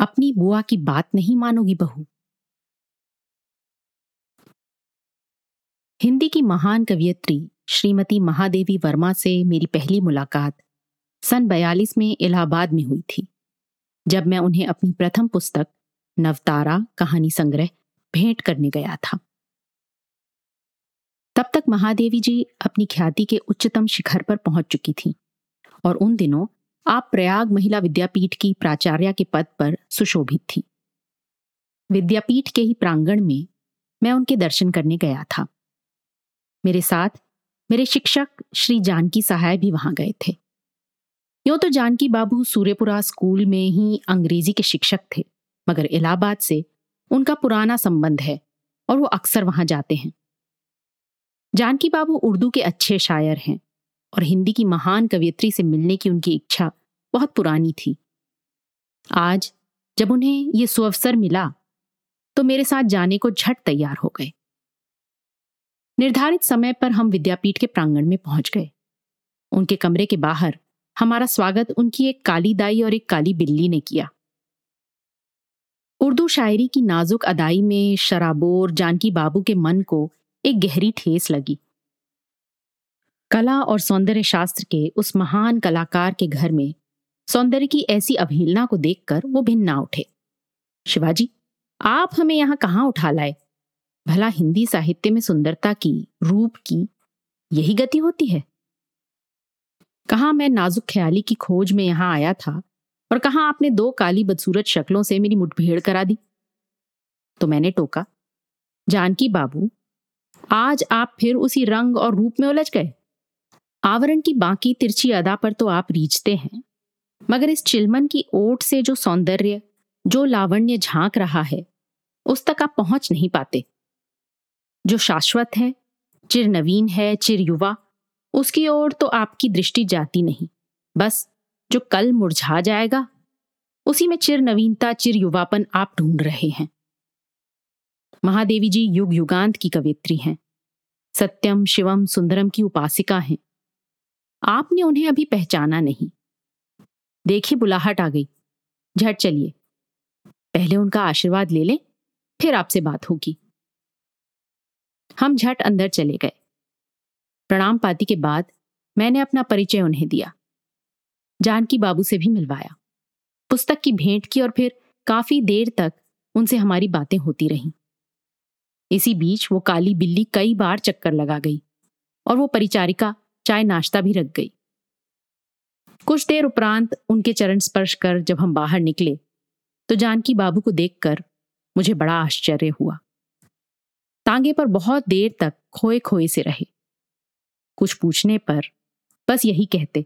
अपनी बुआ की बात नहीं मानोगी बहू। हिंदी की महान कवियत्री श्रीमती महादेवी वर्मा से मेरी पहली मुलाकात सन बयालीस में इलाहाबाद में हुई थी, जब मैं उन्हें अपनी प्रथम पुस्तक, नवतारा, कहानी संग्रह, भेंट करने गया था। तब तक महादेवी जी अपनी ख्याति के उच्चतम शिखर पर पहुँच चुकी थी और उन दिनों आप प्रयाग महिला विद्यापीठ की प्राचार्य के पद पर सुशोभित थी। विद्यापीठ के ही प्रांगण में मैं उनके दर्शन करने गया था। मेरे साथ मेरे शिक्षक श्री जानकी सहाय भी वहाँ गए थे। यूँ तो जानकी बाबू सूर्यपुरा स्कूल में ही अंग्रेज़ी के शिक्षक थे, मगर इलाहाबाद से उनका पुराना संबंध है और वो अक्सर वहाँ जाते हैं। जानकी बाबू उर्दू के अच्छे शायर हैं। और हिंदी की महान कवियत्री से मिलने की उनकी इच्छा बहुत पुरानी थी। आज जब उन्हें ये सुअवसर मिला तो मेरे साथ जाने को झट तैयार हो गए। निर्धारित समय पर हम विद्यापीठ के प्रांगण में पहुँच गए। उनके कमरे के बाहर हमारा स्वागत उनकी एक काली दाई और एक काली बिल्ली ने किया। उर्दू शायरी की नाजुक अदाई में शराबोर जानकी बाबू के मन को एक गहरी ठेस लगी। कला और सौंदर्य शास्त्र के उस महान कलाकार के घर में सौंदर्य की ऐसी अवहेलना को देखकर वो भिन्न ना उठे। शिवाजी, आप हमें यहाँ कहाँ उठा लाए? भला हिंदी साहित्य में सुंदरता की, रूप की, यही गति होती है? कहा मैं नाजुक ख्याली की खोज में यहाँ आया था और कहा आपने दो काली बदसूरत शक्लों से मेरी मुठभेड़ करा दी? तो मैंने टोका, जानकी बाबू, आज आप फिर उसी रंग और रूप में उलझ गए? आवरण की बाकी तिरछी अदा पर तो आप रीझते हैं। मगर इस चिलमन की ओट से जो सौंदर्य, जो लावण्य झाँक रहा है, उस तक आप पहुँच नहीं पाते। जो शाश्वत है, चिर नवीन है, चिर युवा, उसकी ओर तो आपकी दृष्टि जाती नहीं। बस, जो कल मुरझा जाएगा, उसी में चिर नवीनता, चिर युवापन आप ढूंढ रहे हैं। महादेवी जी युग युगांत की कवित्री हैं। सत्यम, शिवम, सुंदरम की उपासिका हैं। आपने उन्हें अभी पहचाना नहीं। देखी बुलाहट आ गई। झट चलिए। पहले उनका आशीर्वाद ले लें, फिर आपसे बात होगी। हम झट अंदर चले गए। प्रणाम पाती के बाद मैंने अपना परिचय उन्हें दिया। जानकी बाबू से भी मिलवाया। पुस्तक की भेंट की और फिर काफ़ी देर तक उनसे हमारी बातें होती रहीं। इसी बीच वो काली बिल्ली कई बार चक्कर लगा गई और वो परिचारिका चाय नाश्ता भी रख गई। कुछ देर उपरांत उनके चरण स्पर्श कर जब हम बाहर निकले तो जानकी बाबू को देखकर मुझे बड़ा आश्चर्य हुआ। तांगे पर बहुत देर तक खोए खोए से रहे। कुछ पूछने पर बस यही कहते,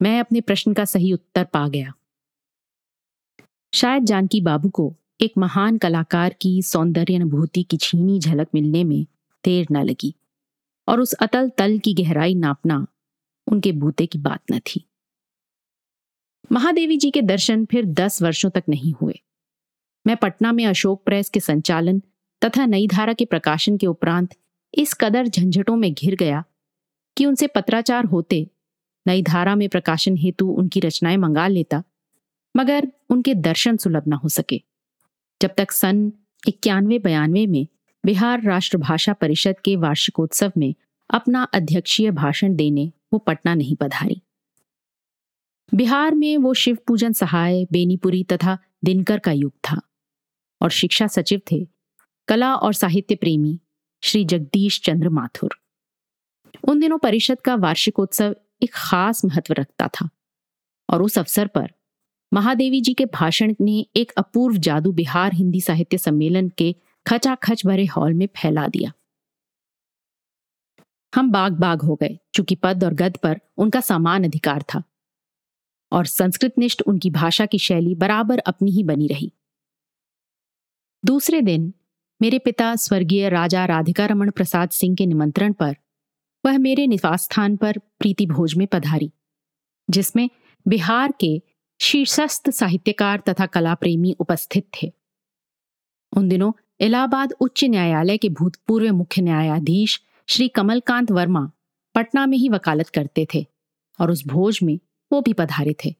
मैं अपने प्रश्न का सही उत्तर पा गया। शायद जानकी बाबू को एक महान कलाकार की सौंदर्य अनुभूति की छीनी झलक मिलने में देर न लगी। और उस अतल तल की गहराई नापना उनके बूते की बात न थी। महादेवी जी के दर्शन फिर दस वर्षों तक नहीं हुए। मैं पटना में अशोक प्रेस के संचालन तथा नई धारा के प्रकाशन के उपरांत इस कदर झंझटों में घिर गया कि उनसे पत्राचार होते नई धारा में प्रकाशन हेतु उनकी रचनाएँ मंगा लेता, मगर उनके दर्शन सुलभ न हो सके। जब तक सन इक्यानवे बयानवे में बिहार राष्ट्रभाषा परिषद के वार्षिकोत्सव में अपना अध्यक्षीय भाषण देने वो पटना नहीं पधारी। बिहार में वो शिव पूजन सहाय, बेनीपुरी तथा दिनकर का युग था और शिक्षा सचिव थे कला और साहित्य प्रेमी श्री जगदीश चंद्र माथुर। उन दिनों परिषद का वार्षिकोत्सव एक खास महत्व रखता था और उस अवसर पर महादेवी जी के भाषण ने एक अपूर्व जादू बिहार हिंदी साहित्य सम्मेलन के खचाखच भरे हॉल में फैला दिया। हम बाग बाग हो गए, चूँकि पद और गद पर उनका समान अधिकार था। और संस्कृतनिष्ठ उनकी भाषा की शैली बराबर अपनी ही बनी रही। दूसरे दिन, मेरे पिता स्वर्गीय राजा राधिका रमन प्रसाद सिंह के निमंत्रण पर वह मेरे निवास स्थान पर प्रीति भोज में पधारी, जिसमें बिहार के शीर्षस्थ साहित्यकार तथा कला प्रेमी उपस्थित थे। उन दिनों इलाहाबाद उच्च न्यायालय के भूतपूर्व मुख्य न्यायाधीश श्री कमलकांत वर्मा पटना में ही वकालत करते थे और उस भोज में वो भी पधारे थे।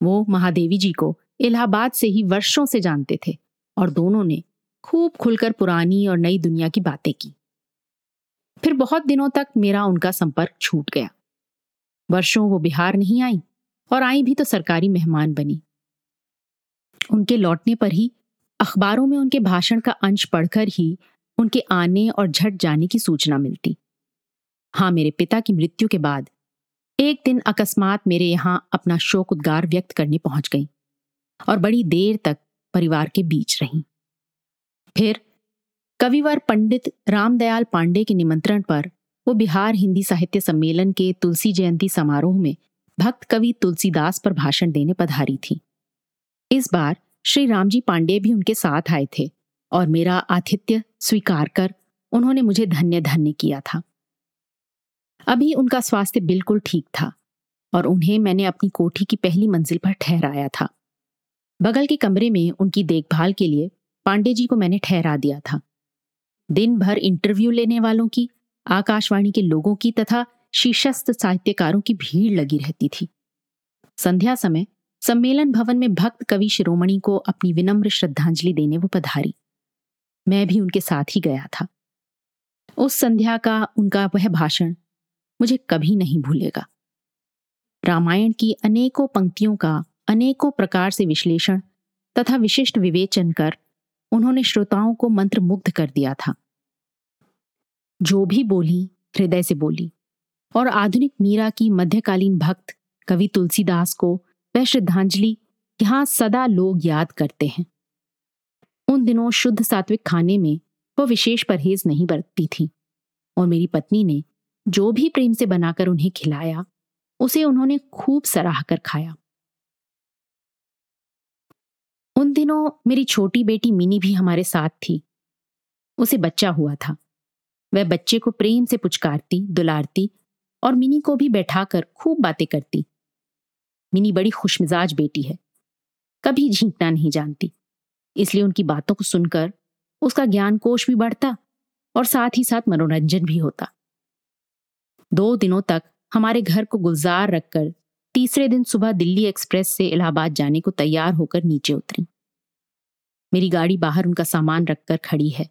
वो महादेवी जी को इलाहाबाद से ही वर्षों से जानते थे और दोनों ने खूब खुलकर पुरानी और नई दुनिया की बातें की। फिर बहुत दिनों तक मेरा उनका संपर्क छूट गया। वर्षों वो बिहार नहीं आई और आई भी तो सरकारी मेहमान बनी। उनके लौटने पर ही अखबारों में उनके भाषण का अंश पढ़कर ही उनके आने और झट जाने की सूचना मिलती। हाँ मेरे पिता की मृत्यु के बाद एक दिन अकस्मात मेरे यहाँ अपना शोक उद्गार व्यक्त करने पहुँच गई और बड़ी देर तक परिवार के बीच रही। फिर कविवर पंडित रामदयाल पांडे के निमंत्रण पर वो बिहार हिंदी साहित्य सम्मेलन के तुलसी जयंती समारोह में भक्त कवि तुलसीदास पर भाषण देने पधारी थी। इस बार श्री रामजी पांडे भी उनके साथ आए थे और मेरा आतिथ्य स्वीकार कर उन्होंने मुझे धन्य धन्य किया था। अभी उनका स्वास्थ्य बिल्कुल ठीक था और उन्हें मैंने अपनी कोठी की पहली मंजिल पर ठहराया था। बगल के कमरे में उनकी देखभाल के लिए पांडे जी को मैंने ठहरा दिया था। दिन भर इंटरव्यू लेने वालों की, आकाशवाणी के लोगों की तथा शीर्षस्थ साहित्यकारों की भीड़ लगी रहती थी। संध्या समय सम्मेलन भवन में भक्त कवि शिरोमणि को अपनी विनम्र श्रद्धांजलि देने वो पधारी। मैं भी उनके साथ ही गया था। उस संध्या का उनका वह भाषण मुझे कभी नहीं भूलेगा। रामायण की अनेकों पंक्तियों का, अनेकों प्रकार से विश्लेषण तथा विशिष्ट विवेचन कर उन्होंने श्रोताओं को मंत्र मुग्ध कर दिया था। जो भी बोली, हृदय से बोली और आधुनिक मीरा की मध्यकालीन भक्त कवि तुलसीदास को वह श्रद्धांजलि यहाँ सदा लोग याद करते हैं। उन दिनों शुद्ध सात्विक खाने में वह विशेष परहेज नहीं बरतती थी और मेरी पत्नी ने जो भी प्रेम से बनाकर उन्हें खिलाया, उसे उन्होंने खूब सराह कर खाया। उन दिनों मेरी छोटी बेटी मिनी भी हमारे साथ थी। उसे बच्चा हुआ था। वह बच्चे को प्रेम से पुचकारती, दुलारती और मिनी को भी बैठाकर खूब बातें करती। मिनी बड़ी खुशमिजाज बेटी है। कभी झींकना नहीं जानती। इसलिए उनकी बातों को सुनकर उसका ज्ञान कोश भी बढ़ता और साथ ही साथ मनोरंजन भी होता। दो दिनों तक हमारे घर को गुलजार रखकर तीसरे दिन सुबह दिल्ली एक्सप्रेस से इलाहाबाद जाने को तैयार होकर नीचे उतरी। मेरी गाड़ी बाहर उनका सामान रखकर खड़ी है।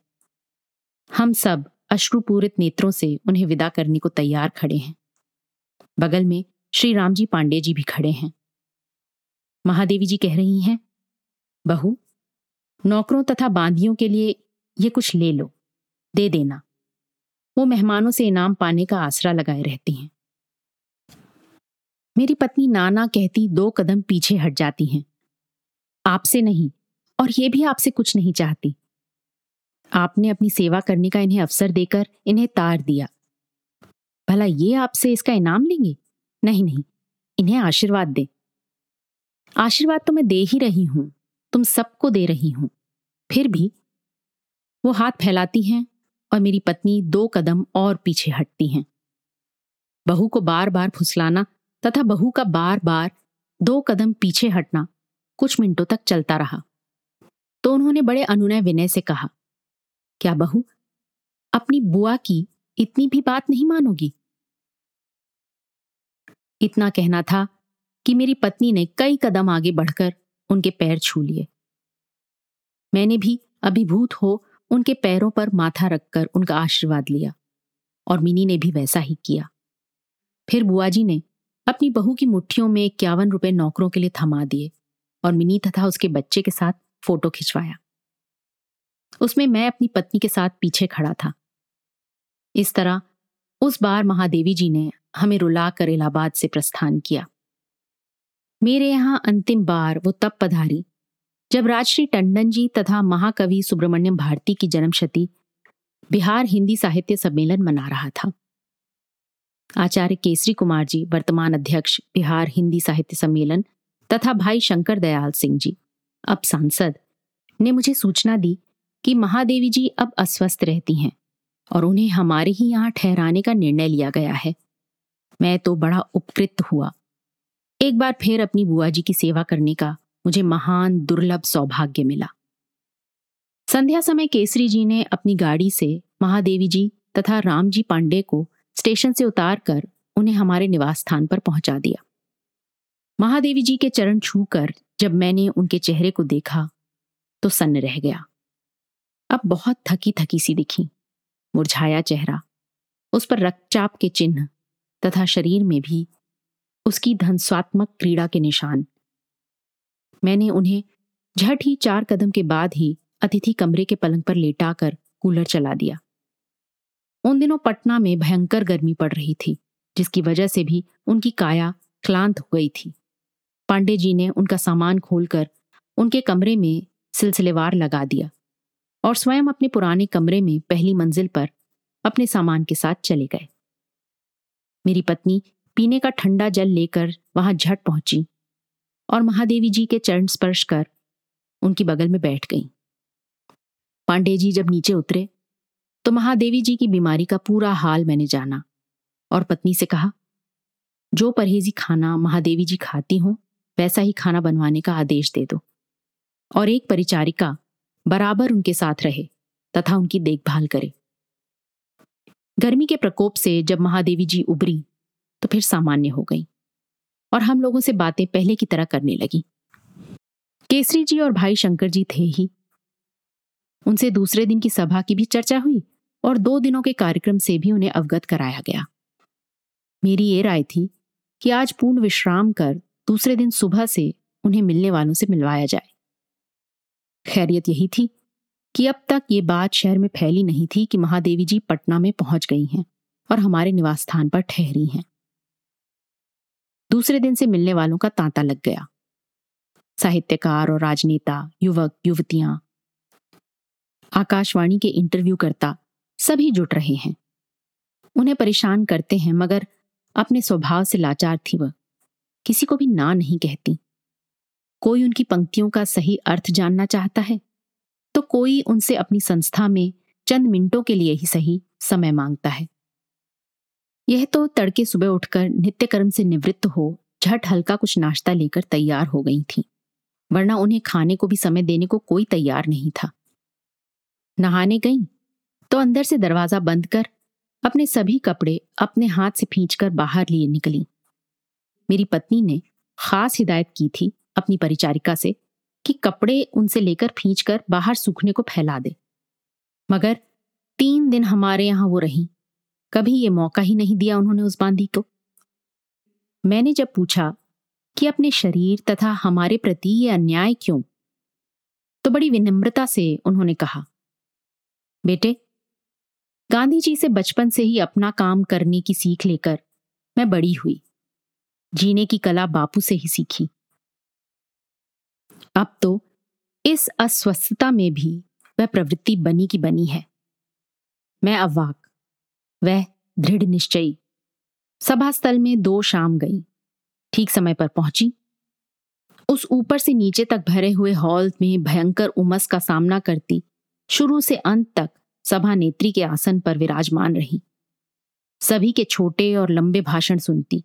हम सब अश्रुपूरित नेत्रों से उन्हें विदा करने को तैयार खड़े हैं। बगल में श्री रामजी पांडे जी भी खड़े हैं। महादेवी जी कह रही हैं, बहू, नौकरों तथा बांदियों के लिए ये कुछ ले लो, दे देना। वो मेहमानों से इनाम पाने का आसरा लगाए रहती हैं। मेरी पत्नी नाना कहती दो कदम पीछे हट जाती हैं। आपसे नहीं, और ये भी आपसे कुछ नहीं चाहती। आपने अपनी सेवा करने का इन्हें अवसर देकर इन्हें तार दिया। भला ये आपसे इसका इनाम लेंगे? नहीं नहीं, इन्हें आशीर्वाद दे। आशीर्वाद तो मैं दे ही रही हूँ, तुम सबको दे रही हूँ। फिर भी वो हाथ फैलाती हैं और मेरी पत्नी दो कदम और पीछे हटती हैं। बहू को बार बार फुसलाना तथा बहू का बार बार दो कदम पीछे हटना कुछ मिनटों तक चलता रहा। तो उन्होंने बड़े अनुनय विनय से कहा, क्या बहू, अपनी बुआ की इतनी भी बात नहीं मानोगी? इतना कहना था कि मेरी पत्नी ने कई कदम आगे बढ़कर उनके पैर छू लिए। मैंने भी अभिभूत हो उनके पैरों पर माथा रखकर उनका आशीर्वाद लिया और मिनी ने भी वैसा ही किया। फिर बुआ जी ने अपनी बहू की मुट्ठियों में इक्यावन रुपए नौकरों के लिए थमा दिए और मिनी तथा उसके बच्चे के साथ फ़ोटो खिंचवाया। उसमें मैं अपनी पत्नी के साथ पीछे खड़ा था। इस तरह उस बार महादेवी जी ने हमें रुलाकर इलाहाबाद से प्रस्थान किया। मेरे यहाँ अंतिम बार वो तब पधारी। जब राजश्री टंडन जी तथा महाकवि सुब्रमण्यम भारती की जन्मशती, बिहार हिंदी साहित्य सम्मेलन मना रहा था। आचार्य केसरी कुमार जी, वर्तमान अध्यक्ष, बिहार हिंदी साहित्य सम्मेलन तथा भाई शंकर दयाल सिंह जी। अब सांसद ने मुझे सूचना दी कि महादेवी जी अब अस्वस्थ रहती हैं और उन्हें हमारे ही यहाँ ठहराने का निर्णय लिया गया है। मैं तो बड़ा उपकृत हुआ। एक बार फिर अपनी बुआ जी की सेवा करने का मुझे महान दुर्लभ सौभाग्य मिला। संध्या समय केसरी जी ने अपनी गाड़ी से महादेवी जी तथा राम जी पांडे को स्टेशन से उतार कर उन्हें हमारे निवास स्थान पर पहुँचा दिया। महादेवी जी के चरण छू कर जब मैंने उनके चेहरे को देखा तो सन्न रह गया। अब बहुत थकी थकी सी दिखी, मुरझाया चेहरा, उस पर रक्तचाप के चिन्ह तथा शरीर में भी उसकी धनस्वात्मक क्रीड़ा के निशान। मैंने उन्हें झट ही चार कदम के बाद ही अतिथि कमरे के पलंग पर लेटाकर कूलर चला दिया। उन दिनों पटना में भयंकर गर्मी पड़ रही थी, जिसकी वजह से भी उनकी काया क्लांत हो गई थी। पांडे जी ने उनका सामान खोलकर उनके कमरे में सिलसिलेवार लगा दिया और स्वयं अपने पुराने कमरे में पहली मंजिल पर अपने सामान के साथ चले गए। मेरी पत्नी पीने का ठंडा जल लेकर वहाँ झट पहुँची और महादेवी जी के चरण स्पर्श कर उनकी बगल में बैठ गई। पांडे जी जब नीचे उतरे तो महादेवी जी की बीमारी का पूरा हाल मैंने जाना और पत्नी से कहा, जो परहेजी खाना महादेवी जी खाती हो, वैसा ही खाना बनवाने का आदेश दे दो और एक परिचारिका बराबर उनके साथ रहे तथा उनकी देखभाल करे। गर्मी के प्रकोप से जब महादेवी जी उभरी तो फिर सामान्य हो गई और हम लोगों से बातें पहले की तरह करने लगी। केसरी जी और भाई शंकर जी थे ही। उनसे दूसरे दिन की सभा की भी चर्चा हुई और दो दिनों के कार्यक्रम से भी उन्हें अवगत कराया गया। मेरी ये राय थी कि आज पूर्ण विश्राम कर दूसरे दिन सुबह से उन्हें मिलने वालों से मिलवाया जाए। खैरियत यही थी कि अब तक ये बात शहर में फैली नहीं थी कि महादेवी जी पटना में पहुँच गई हैं और हमारे निवास स्थान पर ठहरी हैं। दूसरे दिन से मिलने वालों का तांता लग गया। साहित्यकार और राजनेता, युवक, युवतियाँ, आकाशवाणी के इंटरव्यू करता, सभी जुट रहे हैं। उन्हें परेशान करते हैं, मगर अपने स्वभाव से लाचार थी वह। किसी को भी ना नहीं कहती। कोई उनकी पंक्तियों का सही अर्थ जानना चाहता है? तो कोई उनसे अपनी संस्था में चंद मिनटों के लिए ही सही समय माँगता है। यह तो तड़के सुबह उठकर नित्य कर्म से निवृत्त हो, झट हल्का कुछ नाश्ता लेकर तैयार हो गई थी, वरना उन्हें खाने को भी समय देने को कोई तैयार नहीं था। नहाने गई तो अंदर से दरवाज़ा बंद कर अपने सभी कपड़े अपने हाथ से खींचकर बाहर लिए निकली। मेरी पत्नी ने खास हिदायत की थी अपनी परिचारिका से कि कपड़े उनसे लेकर खींच कर बाहर सूखने को फैला दे। मगर तीन दिन हमारे यहाँ वो रही। कभी ये मौका ही नहीं दिया उन्होंने उस बांदी को। मैंने जब पूछा कि अपने शरीर तथा हमारे प्रति ये अन्याय क्यों? तो बड़ी विनम्रता से उन्होंने कहा, बेटे गांधी जी से बचपन से ही अपना काम करने की सीख लेकर मैं बड़ी हुई। जीने की कला बापू से ही सीखी। अब तो इस अस्वस्थता में भी वह प्रवृत्ति बनी की बनी है। मैं अवाक, वह दृढ़ निश्चयी। सभा स्थल में दो शाम गई, ठीक समय पर पहुँची। उस ऊपर से नीचे तक भरे हुए हॉल में भयंकर उमस का सामना करती, शुरू से अंत तक सभा नेत्री के आसन पर विराजमान रही। सभी के छोटे और लंबे भाषण सुनती,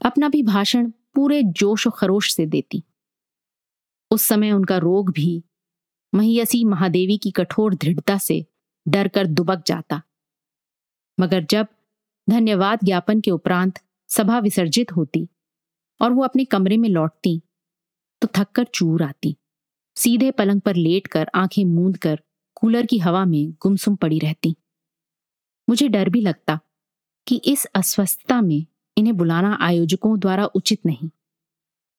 अपना भी भाषण पूरे जोश और खरोश से देती। उस समय उनका रोग भी महियसी महादेवी की कठोर दृढ़ता से डर कर दुबक जाता। मगर जब धन्यवाद ज्ञापन के उपरांत सभा विसर्जित होती और वो अपने कमरे में लौटती तो थककर चूर आती। सीधे पलंग पर लेटकर आँखें मूंद कर कूलर की हवा में गुमसुम पड़ी रहती। मुझे डर भी लगता कि इस अस्वस्थता में इन्हें बुलाना आयोजकों द्वारा उचित नहीं।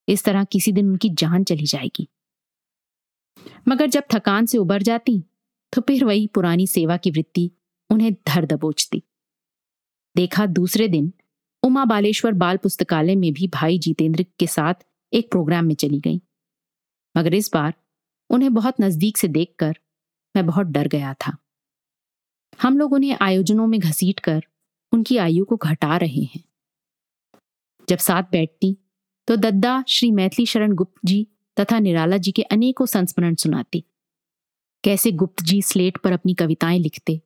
इस तरह किसी दिन उनकी जान चली जाएगी। मगर जब थकान से उबर जाती तो फिर वही पुरानी सेवा की वृत्ति उन्हें धर दबोचती। देखा दूसरे दिन, उमा बालेश्वर बाल पुस्तकालय में भी भाई जितेंद्र के साथ एक प्रोग्राम में चली गई। मगर इस बार उन्हें बहुत नज़दीक से देखकर मैं बहुत डर गया था। हम लोग उन्हें आयोजनों में घसीट कर उनकी आयु को घटा रहे हैं। जब साथ बैठती तो दद्दा, श्री मैथिली शरण गुप्त जी तथा निराला जी के अनेकों संस्मरण सुनाती। कैसे गुप्त जी स्लेट पर अपनी कविताएँ लिखते।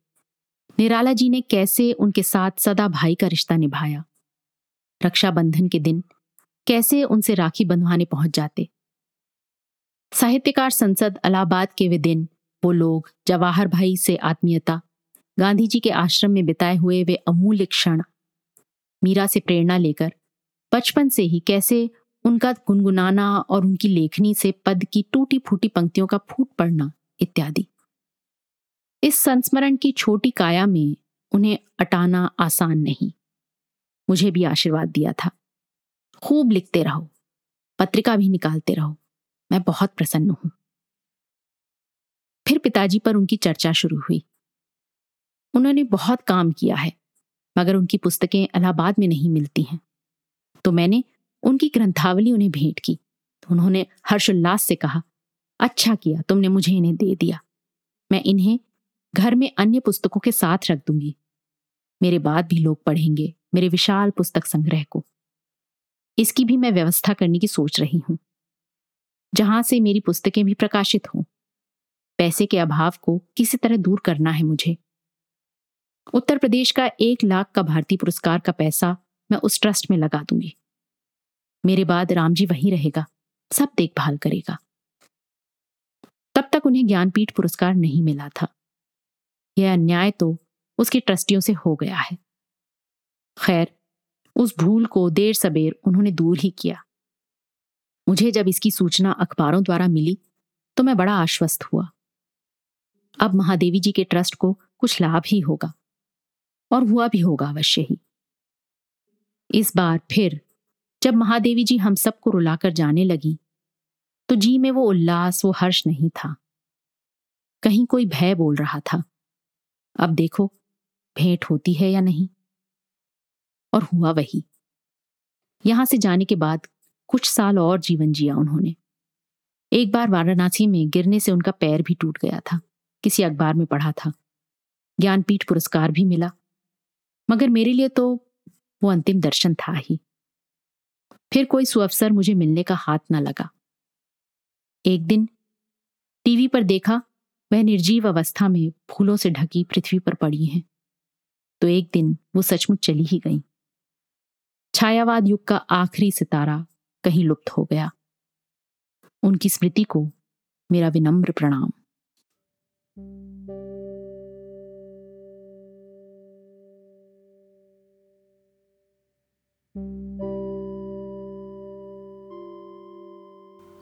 निराला जी ने कैसे उनके साथ सदा भाई का रिश्ता निभाया। रक्षाबंधन के दिन कैसे उनसे राखी बंधवाने पहुँच जाते। साहित्यकार संसद अलाहाबाद के वे दिन वो लोग, जवाहर भाई से आत्मीयता, गांधी जी के आश्रम में बिताए हुए वे अमूल्य क्षण, मीरा से प्रेरणा लेकर बचपन से ही कैसे उनका गुनगुनाना और उनकी लेखनी से पद की टूटी फूटी पंक्तियों का फूट पड़ना, इत्यादि। इस संस्मरण की छोटी काया में उन्हें अटाना आसान नहीं। मुझे भी आशीर्वाद दिया था। खूब लिखते रहो, पत्रिका भी निकालते रहो। मैं बहुत प्रसन्न हूँ। फिर पिताजी पर उनकी चर्चा शुरू हुई। उन्होंने बहुत काम किया है, मगर उनकी पुस्तकें इलाहाबाद में नहीं मिलती हैं। तो मैंने उनकी ग्रंथावली उन्हें भेंट की। तो उन्होंने हर्षोल्लास से कहा अच्छा किया, तुमने मुझे इन्हें दे दिया। मैं इन्हें घर में अन्य पुस्तकों के साथ रख दूँगी। मेरे बाद भी लोग पढ़ेंगे, मेरे विशाल पुस्तक संग्रह को। इसकी भी मैं व्यवस्था करने की सोच रही हूँ। जहाँ से मेरी पुस्तकें भी प्रकाशित हों। पैसे के अभाव को किसी तरह दूर करना है मुझे। उत्तर प्रदेश का एक लाख का भारतीय पुरस्कार का पैसा मैं उस ट्रस्ट में लगा दूँगी। मेरे बाद रामजी वहीं रहेगा, सब देखभाल करेगा। तब तक उन्हें ज्ञानपीठ पुरस्कार नहीं मिला था। यह अन्याय तो उसके ट्रस्टियों से हो गया है। खैर, उस भूल को देर सबेर उन्होंने दूर ही किया। मुझे जब इसकी सूचना अखबारों द्वारा मिली तो मैं बड़ा आश्वस्त हुआ। अब महादेवी जी के ट्रस्ट को कुछ लाभ ही होगा, और हुआ भी होगा अवश्य ही। इस बार फिर जब महादेवी जी हम सबको रुलाकर जाने लगी तो जी में वो उल्लास, वो हर्ष नहीं था। कहीं कोई भय बोल रहा था, अब देखो, भेंट होती है या नहीं? और हुआ वही। यहाँ से जाने के बाद कुछ साल और जीवन जिया उन्होंने। एक बार वाराणसी में गिरने से उनका पैर भी टूट गया था, किसी अखबार में पढ़ा था। ज्ञानपीठ पुरस्कार भी मिला। मगर मेरे लिए तो वो अंतिम दर्शन था ही। फिर कोई सुअवसर मुझे मिलने का हाथ न लगा। एक दिन टीवी पर देखा, वह निर्जीव अवस्था में फूलों से ढकी पृथ्वी पर पड़ी हैं। तो एक दिन वो सचमुच चली ही गई। छायावाद युग का आखिरी सितारा कहीं लुप्त हो गया। उनकी स्मृति को मेरा विनम्र प्रणाम।